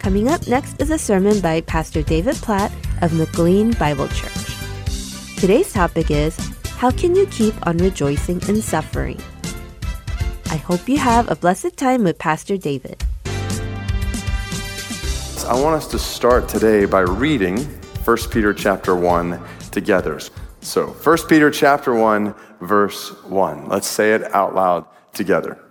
Coming up next is a sermon by Pastor David Platt of McLean Bible Church. Today's topic is How can you keep on rejoicing in suffering? I hope you have a blessed time with Pastor David. I want us to start today by reading 1 Peter chapter 1 together. So, 1 Peter chapter 1 verse 1. Let's say it out loud together.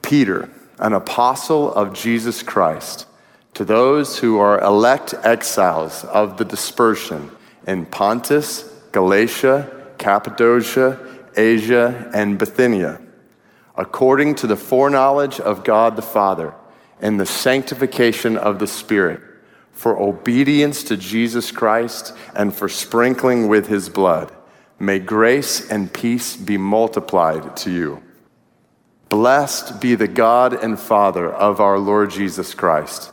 Peter, an apostle of Jesus Christ, to those who are elect exiles of the dispersion in Pontus, Galatia, Cappadocia, Asia, and Bithynia, according to the foreknowledge of God the Father and the sanctification of the Spirit, for obedience to Jesus Christ and for sprinkling with his blood, may grace and peace be multiplied to you. Blessed be the God and Father of our Lord Jesus Christ.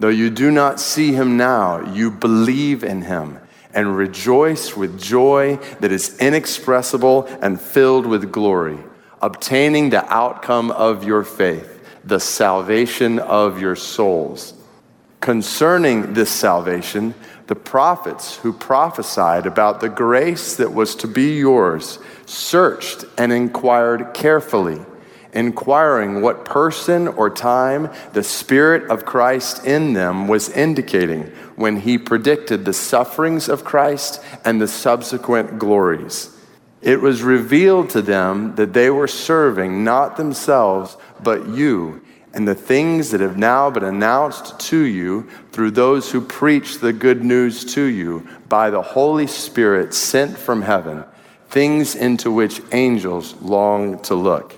Though you do not see him now, you believe in him and rejoice with joy that is inexpressible and filled with glory, obtaining the outcome of your faith, the salvation of your souls. Concerning this salvation, the prophets who prophesied about the grace that was to be yours searched and inquired carefully inquiring what person or time the Spirit of Christ in them was indicating when he predicted the sufferings of Christ and the subsequent glories. It was revealed to them that they were serving not themselves, but you, and the things that have now been announced to you through those who preach the good news to you by the Holy Spirit sent from heaven, things into which angels long to look.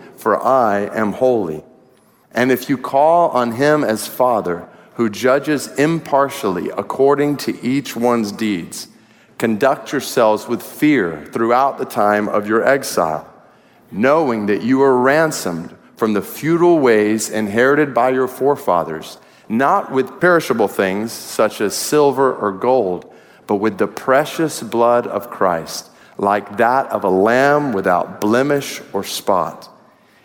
for I am holy. And if you call on him as Father, who judges impartially according to each one's deeds, conduct yourselves with fear throughout the time of your exile, knowing that you are ransomed from the futile ways inherited by your forefathers, not with perishable things such as silver or gold, but with the precious blood of Christ, like that of a lamb without blemish or spot.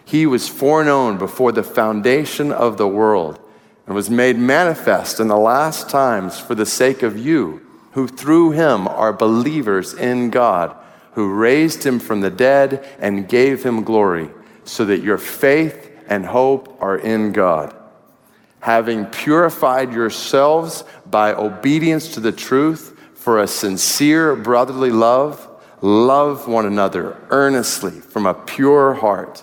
He was foreknown before the foundation of the world and was made manifest in the last times for the sake of you, who through him are believers in God, who raised him from the dead and gave him glory, so that your faith and hope are in God. Having purified yourselves by obedience to the truth for a sincere brotherly love, love one another earnestly from a pure heart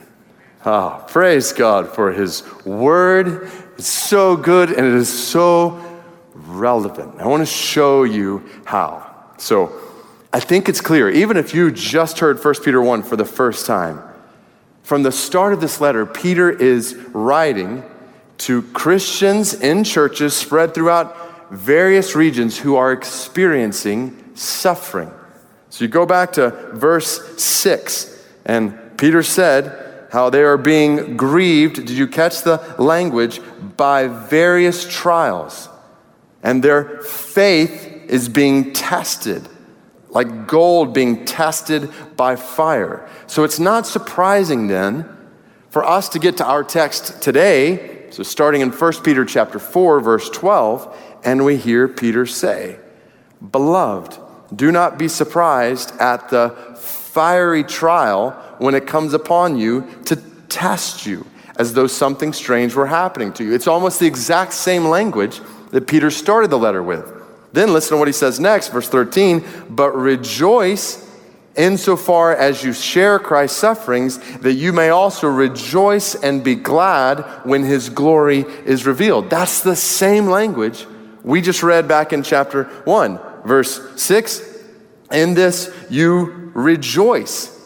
Ah, praise God for His Word. It's so good and it is so relevant. I want to show you how. So I think it's clear, even if you just heard 1 Peter 1 for the first time, from the start of this letter, Peter is writing to Christians in churches spread throughout various regions who are experiencing suffering. So you go back to verse 6, and Peter said how they are being grieved. Did you catch the language? By various trials. And their faith is being tested, like gold being tested by fire. So it's not surprising then for us to get to our text today, so starting in 1 Peter chapter 4 verse 12, and we hear Peter say, "Beloved, do not be surprised at the fiery trial when it comes upon you to test you as though something strange were happening to you." It's almost the exact same language that Peter started the letter with. Then listen to what he says next, verse 13, "But rejoice insofar as you share Christ's sufferings, that you may also rejoice and be glad when his glory is revealed. That's the same language we just read back in chapter 1, verse 6. In this you rejoice.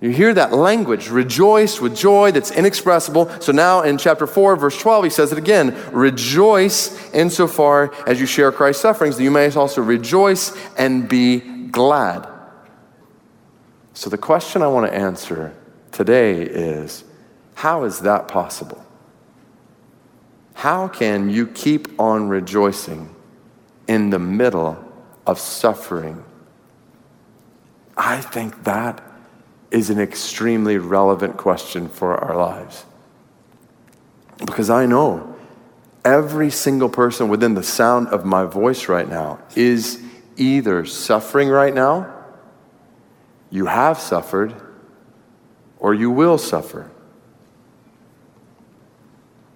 You hear that language, rejoice with joy that's inexpressible. So now in chapter 4, verse 12, he says it again rejoice insofar as you share Christ's sufferings, that you may also rejoice and be glad. So, the question I want to answer today is how is that possible? How can you keep on rejoicing in the middle of suffering? I think that is an extremely relevant question for our lives. Because I know every single person within the sound of my voice right now is either suffering right now you have suffered or you will suffer.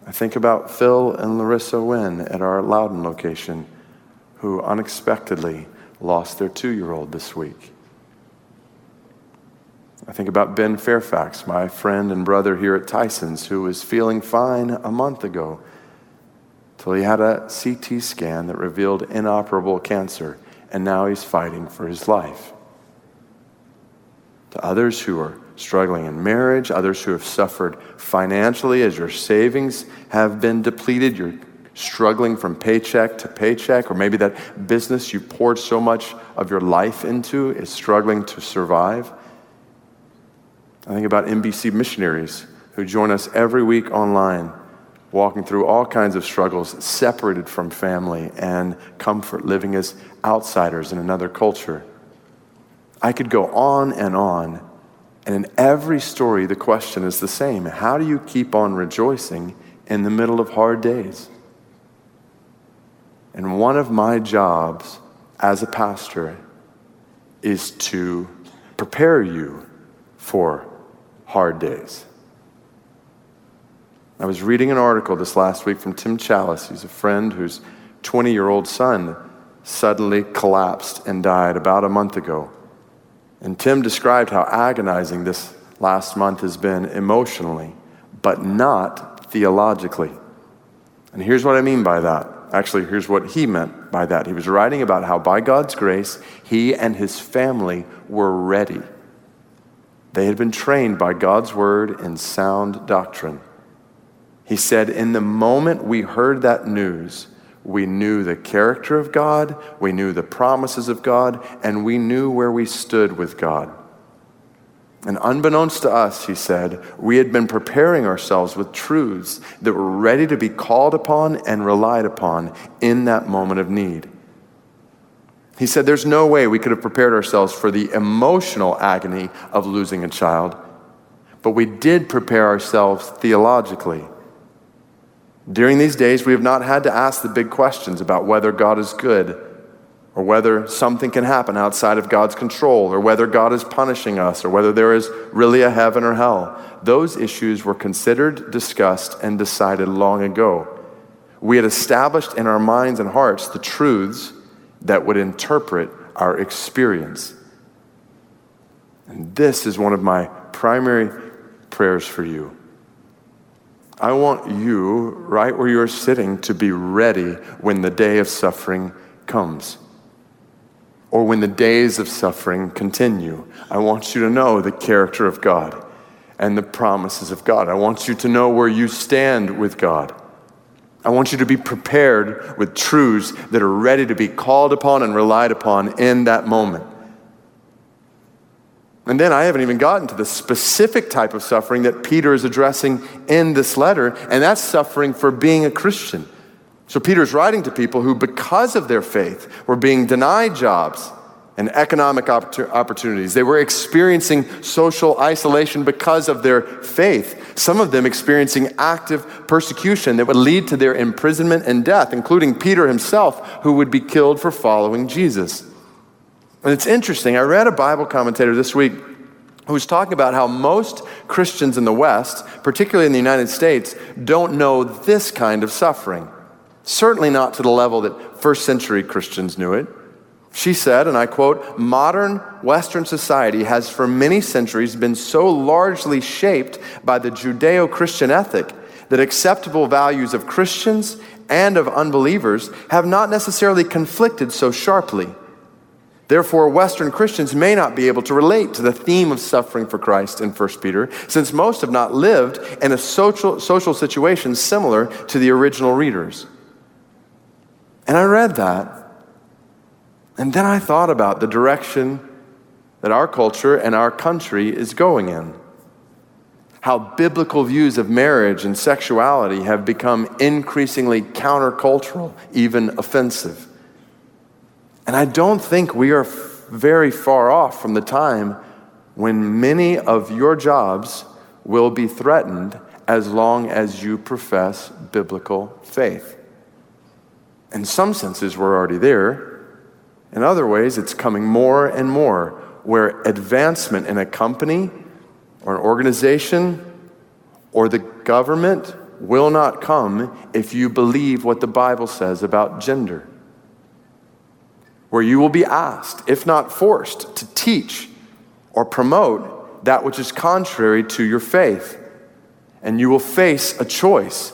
I think about Phil and Larissa Wynn at our Loudoun location who unexpectedly lost their two year old this week. I think about Ben Fairfax, my friend and brother here at Tyson's, who was feeling fine a month ago till he had a CT scan that revealed inoperable cancer, and now he's fighting for his life to others who are struggling in marriage, others who have suffered financially as your savings have been depleted, you're struggling from paycheck to paycheck, or maybe that business you poured so much of your life into is struggling to survive. I think about MBC missionaries who join us every week online, walking through all kinds of struggles, separated from family and comfort, living as outsiders in another culture. I could go on and on. And in every story, the question is the same How do you keep on rejoicing in the middle of hard days? And one of my jobs as a pastor is to prepare you for hard days. I was reading an article this last week from Tim Challies. He's a friend whose 20 year old son suddenly collapsed and died about a month ago. And Tim described how agonizing this last month has been emotionally, but not theologically. And here's what I mean by that. Actually, here's what he meant by that. He was writing about how, by God's grace, he and his family were ready. They had been trained by God's word in sound doctrine. He said, In the moment we heard that news, we knew the character of God, we knew the promises of God, and we knew where we stood with God. And unbeknownst to us, he said, we had been preparing ourselves with truths that were ready to be called upon and relied upon in that moment of need. He said, There's no way we could have prepared ourselves for the emotional agony of losing a child, but we did prepare ourselves theologically. During these days, we have not had to ask the big questions about whether God is good or whether something can happen outside of God's control or whether God is punishing us or whether there is really a heaven or hell. Those issues were considered, discussed, and decided long ago. We had established in our minds and hearts the truths that would interpret our experience. And this is one of my primary prayers for you I want you, right where you're sitting, to be ready when the day of suffering comes. or when the days of suffering continue. I want you to know the character of God and the promises of God. I want you to know where you stand with God. I want you to be prepared with truths that are ready to be called upon and relied upon in that moment. And then I haven't even gotten to the specific type of suffering that Peter is addressing in this letter, and that's suffering for being a Christian. So Peter's writing to people who, because of their faith, were being denied jobs and economic opportunities. They were experiencing social isolation because of their faith. Some of them experiencing active persecution that would lead to their imprisonment and death, including Peter himself, who would be killed for following Jesus. And it's interesting, I read a Bible commentator this week who was talking about how most Christians in the West, particularly in the United States, don't know this kind of suffering. Certainly not to the level that first century Christians knew it. She said, and I quote, modern Western society has for many centuries been so largely shaped by the Judeo Christian ethic that acceptable values of Christians and of unbelievers have not necessarily conflicted so sharply. Therefore, Western Christians may not be able to relate to the theme of suffering for Christ in 1 Peter, since most have not lived in a social, social situation similar to the original readers. And I read that and then I thought about the direction that our culture and our country is going in. How biblical views of marriage and sexuality have become increasingly countercultural, even offensive. And I don't think we are very far off from the time when many of your jobs will be threatened as long as you profess biblical faith. In some senses, we're already there. In other ways, it's coming more and more where advancement in a company or an organization or the government will not come if you believe what the Bible says about gender. Where you will be asked, if not forced, to teach or promote that which is contrary to your faith. And you will face a choice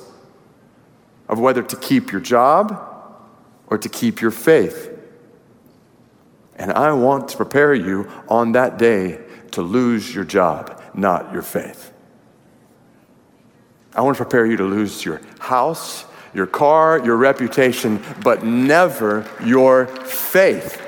of whether to keep your job or to keep your faith. And I want to prepare you on that day to lose your job, not your faith. I want to prepare you to lose your house, your car, your reputation, but never your faith.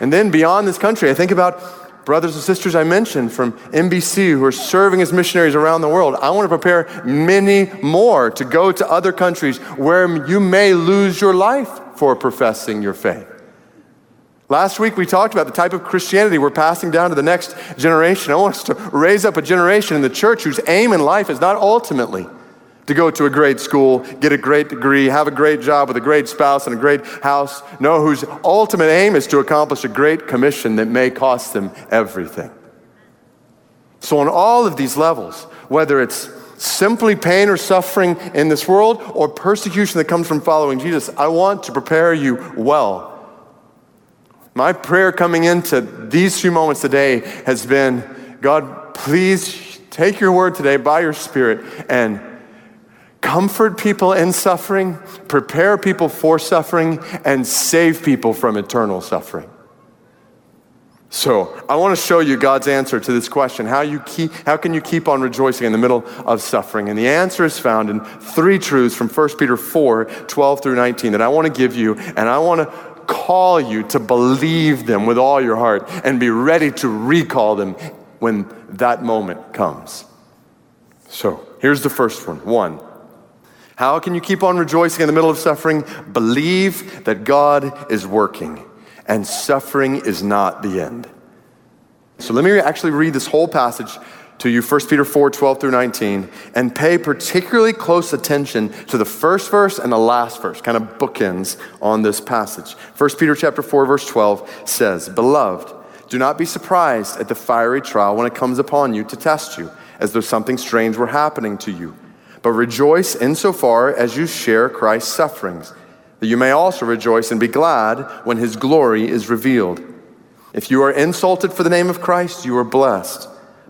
And then beyond this country, I think about brothers and sisters I mentioned from MBC who are serving as missionaries around the world. I want to prepare many more to go to other countries where you may lose your life for professing your faith. Last week we talked about the type of Christianity we're passing down to the next generation. I want us to raise up a generation in the church whose aim in life is not ultimately to go to a great school, get a great degree, have a great job with a great spouse and a great house. No, whose ultimate aim is to accomplish a great commission that may cost them everything. So, on all of these levels, whether it's simply pain or suffering in this world or persecution that comes from following Jesus, I want to prepare you well my prayer coming into these few moments today has been God, please take your word today by your Spirit and comfort people in suffering, prepare people for suffering, and save people from eternal suffering. So, I want to show you God's answer to this question how, you keep, how can you keep on rejoicing in the middle of suffering? And the answer is found in three truths from 1 Peter 4 12 through 19 that I want to give you, and I want to call you to believe them with all your heart and be ready to recall them when that moment comes. So, here's the first one. One, how can you keep on rejoicing in the middle of suffering? Believe that God is working and suffering is not the end. So, let me actually read this whole passage to you 1 Peter 4 12 through 19 and pay particularly close attention to the first verse and the last verse, kind of bookends on this passage. 1 Peter chapter 4 verse 12 says, "Beloved, do not be surprised at the fiery trial when it comes upon you to test you, as though something strange were happening to you, but rejoice insofar as you share Christ's sufferings, that you may also rejoice and be glad when his glory is revealed." If you are insulted for the name of Christ, you are blessed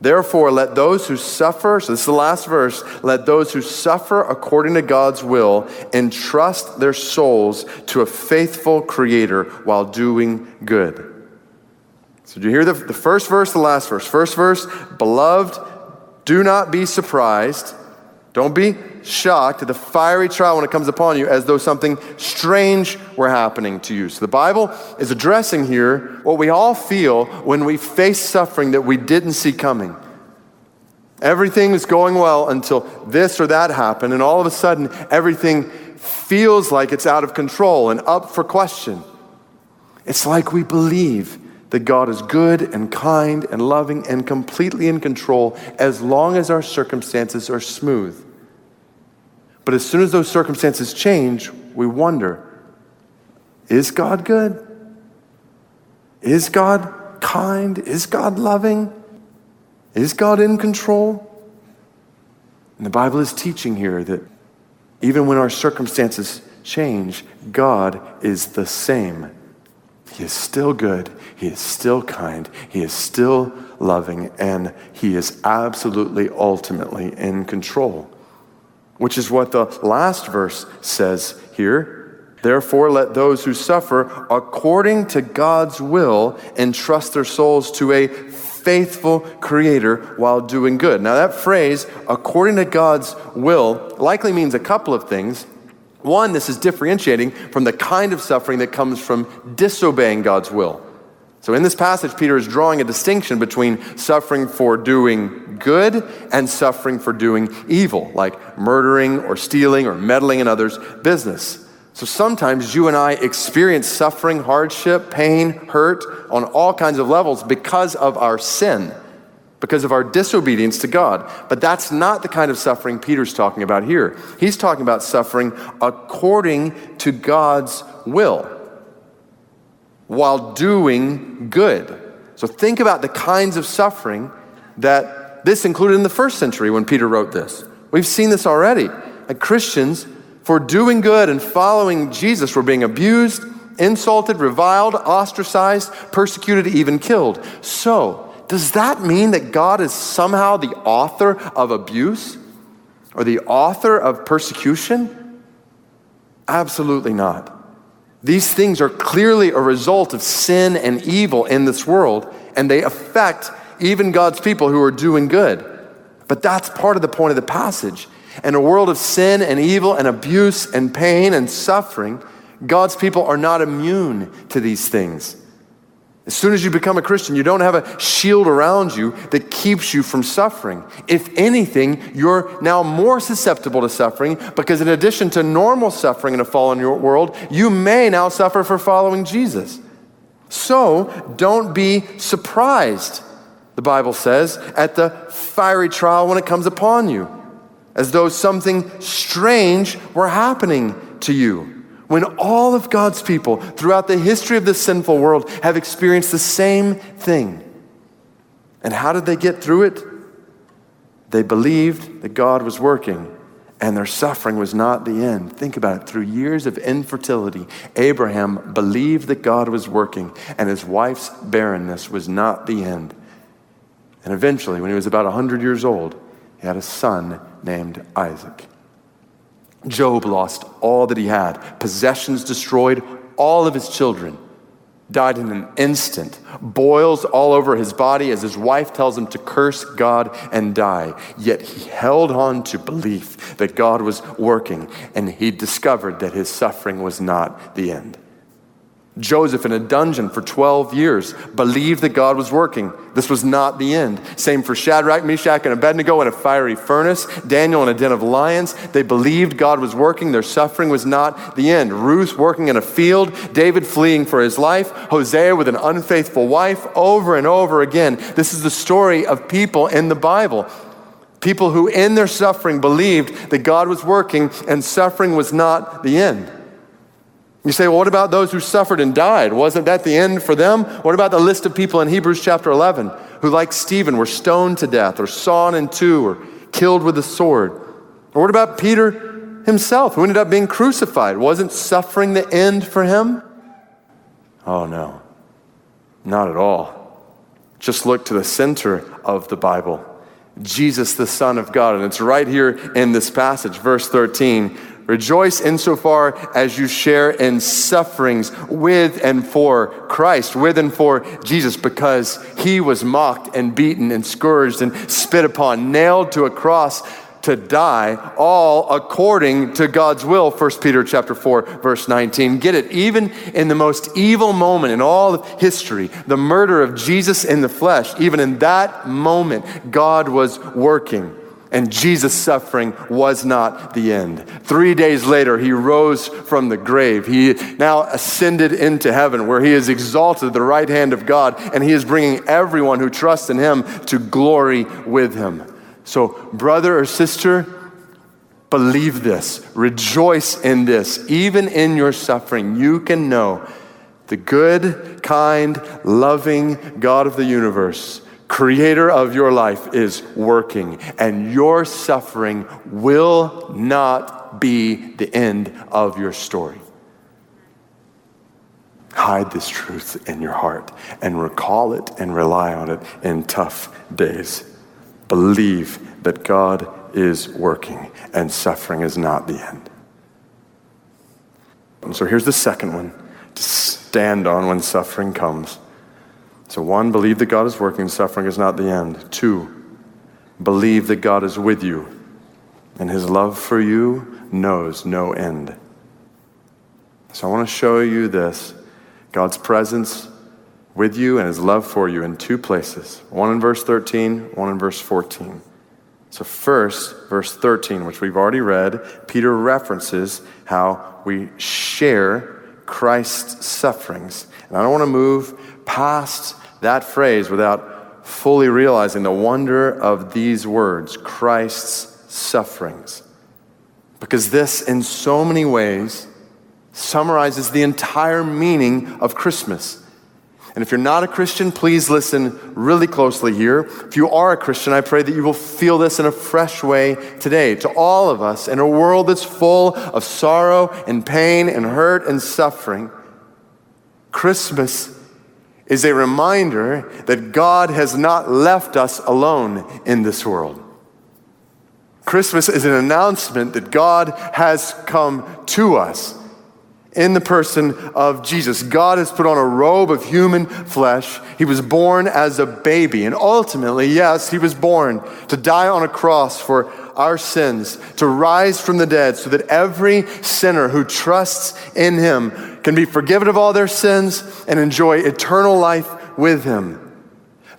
Therefore, let those who suffer, so this is the last verse, let those who suffer according to God's will entrust their souls to a faithful Creator while doing good. So, do you hear the, the first verse, the last verse? First verse, beloved, do not be surprised. Don't be shocked at the fiery trial when it comes upon you as though something strange were happening to you. So the Bible is addressing here what we all feel when we face suffering that we didn't see coming. Everything is going well until this or that happened, and all of a sudden, everything feels like it's out of control and up for question. It's like we believe that God is good and kind and loving and completely in control as long as our circumstances are smooth. But as soon as those circumstances change, we wonder is God good? Is God kind? Is God loving? Is God in control? And the Bible is teaching here that even when our circumstances change, God is the same. He is still good. He is still kind. He is still loving. And He is absolutely, ultimately in control which is what the last verse says here. Therefore, let those who suffer according to God's will entrust their souls to a faithful Creator while doing good. Now, that phrase, according to God's will, likely means a couple of things. One, this is differentiating from the kind of suffering that comes from disobeying God's will. So, in this passage, Peter is drawing a distinction between suffering for doing good and suffering for doing evil, like murdering or stealing or meddling in others' business. So, sometimes you and I experience suffering, hardship, pain, hurt on all kinds of levels because of our sin, because of our disobedience to God. But that's not the kind of suffering Peter's talking about here. He's talking about suffering according to God's will while doing good. So think about the kinds of suffering that this included in the first century when Peter wrote this. We've seen this already. Like Christians, for doing good and following Jesus, were being abused, insulted, reviled, ostracized, persecuted, even killed. So, does that mean that God is somehow the author of abuse or the author of persecution? Absolutely not. These things are clearly a result of sin and evil in this world, and they affect even God's people who are doing good. But that's part of the point of the passage. In a world of sin and evil and abuse and pain and suffering, God's people are not immune to these things. As soon as you become a Christian, you don't have a shield around you that keeps you from suffering. If anything, you're now more susceptible to suffering because, in addition to normal suffering in a fallen world, you may now suffer for following Jesus. So don't be surprised, the Bible says, at the fiery trial when it comes upon you, as though something strange were happening to you when all of God's people throughout the history of this sinful world have experienced the same thing. And how did they get through it? They believed that God was working and their suffering was not the end. Think about it. Through years of infertility, Abraham believed that God was working and his wife's barrenness was not the end. And eventually, when he was about 100 years old, he had a son named Isaac. Job lost all that he had, possessions destroyed, all of his children died in an instant, boils all over his body as his wife tells him to curse God and die. Yet he held on to belief that God was working, and he discovered that his suffering was not the end. Joseph in a dungeon for 12 years believed that God was working. This was not the end. Same for Shadrach, Meshach, and Abednego in a fiery furnace. Daniel in a den of lions. They believed God was working. Their suffering was not the end. Ruth working in a field. David fleeing for his life. Hosea with an unfaithful wife. Over and over again. This is the story of people in the Bible. People who, in their suffering, believed that God was working and suffering was not the end. You say, well, what about those who suffered and died? Wasn't that the end for them? What about the list of people in Hebrews chapter 11 who, like Stephen, were stoned to death or sawn in two or killed with a sword? Or what about Peter himself who ended up being crucified? Wasn't suffering the end for him? Oh, no, not at all. Just look to the center of the Bible Jesus, the Son of God. And it's right here in this passage, verse 13. Rejoice insofar as you share in sufferings with and for Christ, with and for Jesus, because he was mocked and beaten and scourged and spit upon, nailed to a cross to die, all according to God's will. 1 Peter chapter 4, verse 19. Get it? Even in the most evil moment in all of history, the murder of Jesus in the flesh, even in that moment, God was working. And Jesus' suffering was not the end. Three days later, he rose from the grave. He now ascended into heaven, where he is exalted at the right hand of God, and he is bringing everyone who trusts in him to glory with him. So, brother or sister, believe this, rejoice in this. Even in your suffering, you can know the good, kind, loving God of the universe, creator of your life, is working, and your suffering will not be the end of your story. Hide this truth in your heart and recall it and rely on it in tough days. Believe that God is working and suffering is not the end. And so here's the second one to stand on when suffering comes. So, one, believe that God is working, suffering is not the end. Two, believe that God is with you and his love for you knows no end. So, I want to show you this God's presence with you and his love for you in two places one in verse 13, one in verse 14. So, first, verse 13, which we've already read, Peter references how we share Christ's sufferings. And I don't want to move past that phrase without fully realizing the wonder of these words Christ's sufferings. Because this, in so many ways, summarizes the entire meaning of Christmas. And if you're not a Christian, please listen really closely here. If you are a Christian, I pray that you will feel this in a fresh way today. To all of us, in a world that's full of sorrow and pain and hurt and suffering, Christmas is a reminder that God has not left us alone in this world. Christmas is an announcement that God has come to us in the person of Jesus. God has put on a robe of human flesh. He was born as a baby. And ultimately, yes, he was born to die on a cross for our sins, to rise from the dead, so that every sinner who trusts in him can be forgiven of all their sins and enjoy eternal life with him.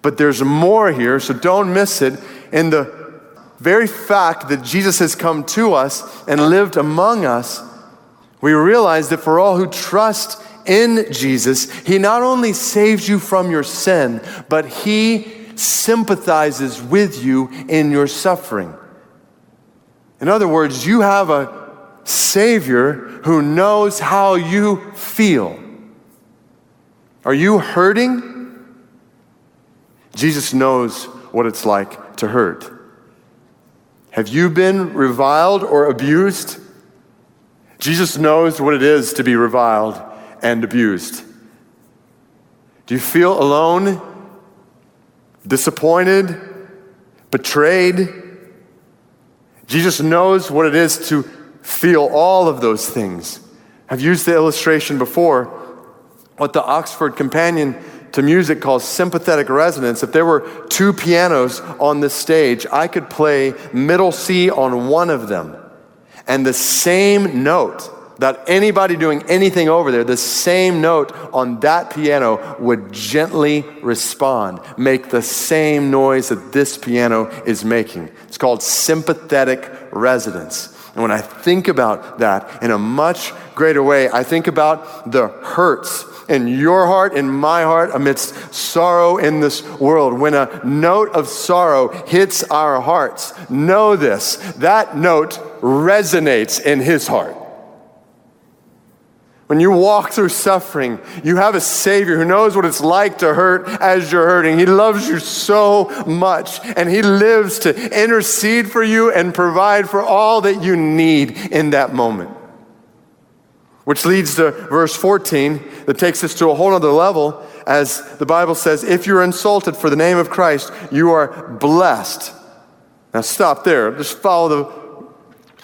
But there's more here, so don't miss it. In the very fact that Jesus has come to us and lived among us, we realize that for all who trust in Jesus, He not only saves you from your sin, but He sympathizes with you in your suffering. In other words, you have a Savior who knows how you feel. Are you hurting? Jesus knows what it's like to hurt. Have you been reviled or abused? Jesus knows what it is to be reviled and abused. Do you feel alone, disappointed, betrayed? Jesus knows what it is to feel all of those things. I've used the illustration before, what the Oxford Companion to Music calls sympathetic resonance. If there were two pianos on this stage, I could play middle C on one of them and the same note that anybody doing anything over there, the same note on that piano would gently respond, make the same noise that this piano is making. It's called sympathetic resonance. And when I think about that in a much greater way, I think about the hurts in your heart, in my heart, amidst sorrow in this world. When a note of sorrow hits our hearts, know this that note resonates in his heart. When you walk through suffering, you have a Savior who knows what it's like to hurt as you're hurting. He loves you so much, and He lives to intercede for you and provide for all that you need in that moment. Which leads to verse 14 that takes us to a whole other level as the Bible says, if you're insulted for the name of Christ, you are blessed. Now stop there. Just follow the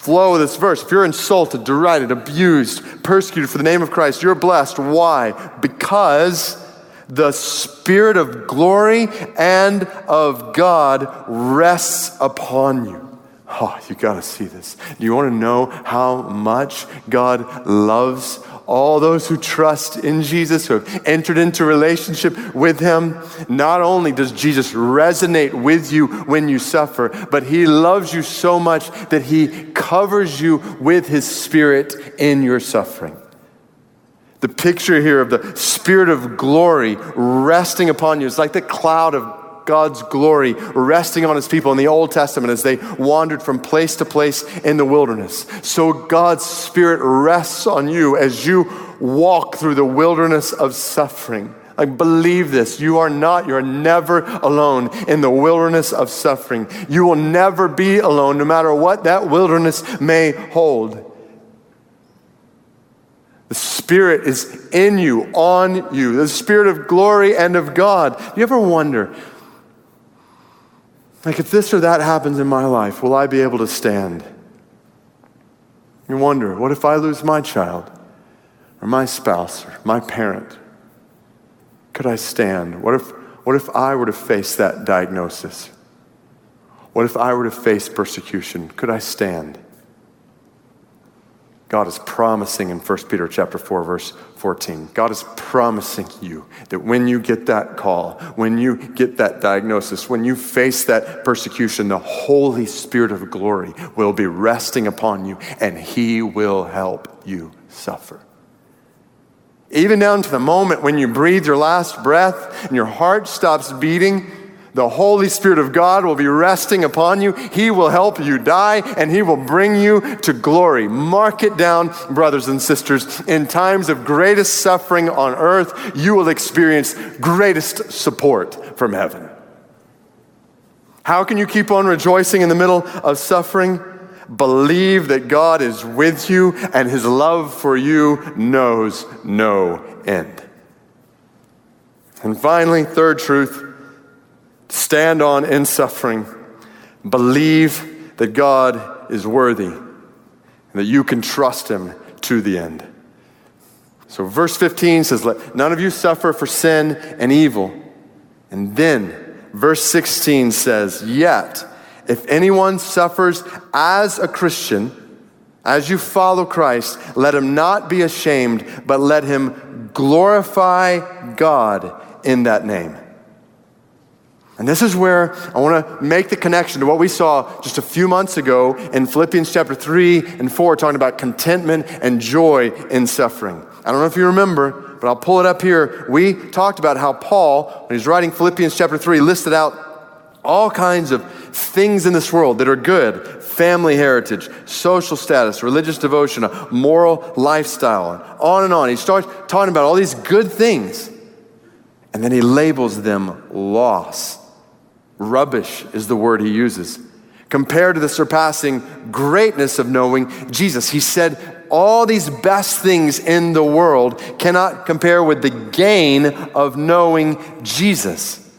flow of this verse. If you're insulted, derided, abused, persecuted for the name of Christ, you're blessed. Why? Because the Spirit of glory and of God rests upon you. Oh, you got to see this. Do you want to know how much God loves all those who trust in Jesus, who have entered into relationship with Him, not only does Jesus resonate with you when you suffer, but He loves you so much that He covers you with His Spirit in your suffering. The picture here of the Spirit of glory resting upon you is like the cloud of God's glory resting on his people in the Old Testament as they wandered from place to place in the wilderness. So God's Spirit rests on you as you walk through the wilderness of suffering. I believe this. You are not, you're never alone in the wilderness of suffering. You will never be alone, no matter what that wilderness may hold. The Spirit is in you, on you, the Spirit of glory and of God. Do you ever wonder, like, if this or that happens in my life, will I be able to stand? You wonder, what if I lose my child, or my spouse, or my parent? Could I stand? What if, what if I were to face that diagnosis? What if I were to face persecution? Could I stand? God is promising in 1 Peter chapter 4 verse 14. God is promising you that when you get that call, when you get that diagnosis, when you face that persecution, the Holy Spirit of glory will be resting upon you and he will help you suffer. Even down to the moment when you breathe your last breath and your heart stops beating, the Holy Spirit of God will be resting upon you. He will help you die and He will bring you to glory. Mark it down, brothers and sisters. In times of greatest suffering on earth, you will experience greatest support from heaven. How can you keep on rejoicing in the middle of suffering? Believe that God is with you and His love for you knows no end. And finally, third truth stand on in suffering, believe that God is worthy and that you can trust Him to the end. So, verse 15 says, Let none of you suffer for sin and evil. And then, verse 16 says, Yet, if anyone suffers as a Christian, as you follow Christ, let him not be ashamed, but let him glorify God in that name. And this is where I want to make the connection to what we saw just a few months ago in Philippians chapter 3 and 4, talking about contentment and joy in suffering. I don't know if you remember, but I'll pull it up here. We talked about how Paul, when he's writing Philippians chapter 3, listed out all kinds of things in this world that are good family heritage, social status, religious devotion, a moral lifestyle, and on and on. He starts talking about all these good things, and then he labels them loss Rubbish is the word he uses. Compared to the surpassing greatness of knowing Jesus, he said, All these best things in the world cannot compare with the gain of knowing Jesus,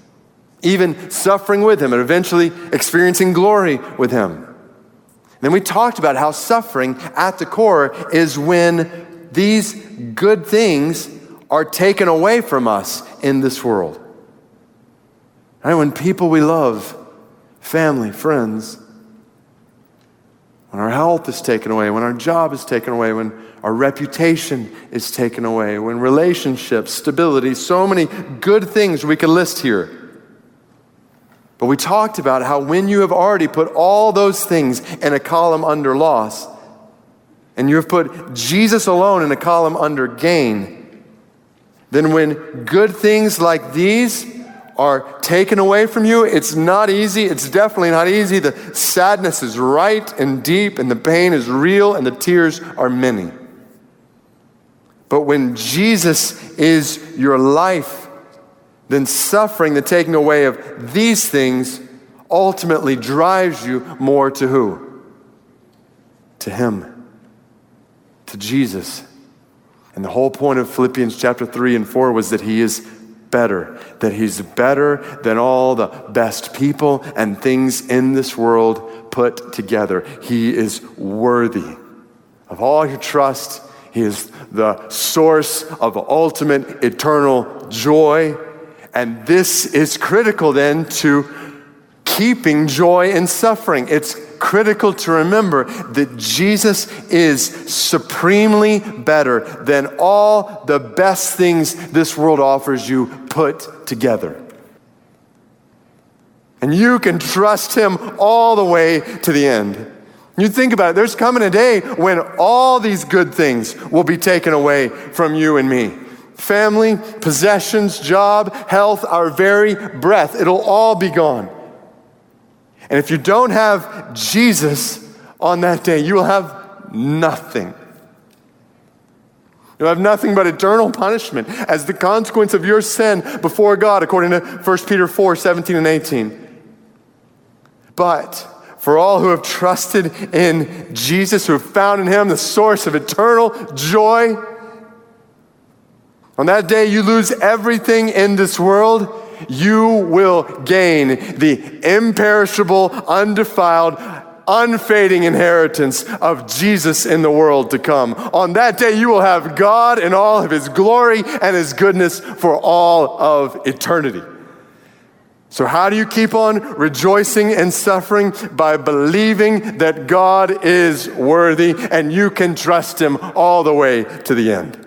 even suffering with him and eventually experiencing glory with him. Then we talked about how suffering at the core is when these good things are taken away from us in this world. Right? When people we love, family, friends, when our health is taken away, when our job is taken away, when our reputation is taken away, when relationships, stability, so many good things we could list here. But we talked about how when you have already put all those things in a column under loss, and you have put Jesus alone in a column under gain, then when good things like these are taken away from you. It's not easy. It's definitely not easy. The sadness is right and deep, and the pain is real, and the tears are many. But when Jesus is your life, then suffering, the taking away of these things, ultimately drives you more to who? To Him, to Jesus. And the whole point of Philippians chapter 3 and 4 was that He is better, that He's better than all the best people and things in this world put together. He is worthy of all your trust. He is the source of ultimate eternal joy. And this is critical then to keeping joy in suffering. It's critical to remember that Jesus is supremely better than all the best things this world offers you put together. And you can trust him all the way to the end. You think about it, there's coming a day when all these good things will be taken away from you and me family, possessions, job, health, our very breath. It'll all be gone. And if you don't have Jesus on that day, you will have nothing. You'll have nothing but eternal punishment as the consequence of your sin before God, according to 1 Peter 4 17 and 18. But for all who have trusted in Jesus, who have found in him the source of eternal joy. On that day, you lose everything in this world. You will gain the imperishable, undefiled, unfading inheritance of Jesus in the world to come. On that day, you will have God in all of his glory and his goodness for all of eternity. So, how do you keep on rejoicing and suffering? By believing that God is worthy and you can trust Him all the way to the end.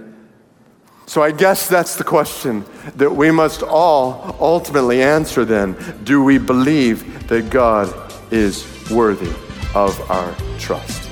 So, I guess that's the question that we must all ultimately answer then. Do we believe that God is worthy of our trust?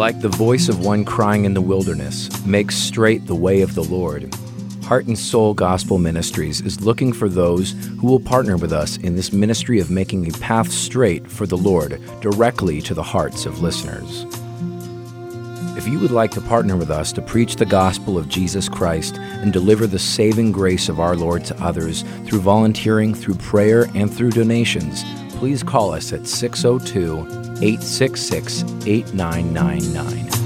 Like the voice of one crying in the wilderness, make straight the way of the Lord. Heart and Seoul Gospel Ministries is looking for those who will partner with us in this ministry of making a path straight for the Lord directly to the hearts of listeners. If you would like to partner with us to preach the gospel of Jesus Christ and deliver the saving grace of our Lord to others through volunteering, through prayer, and through donations, please call us at 602 866 8999.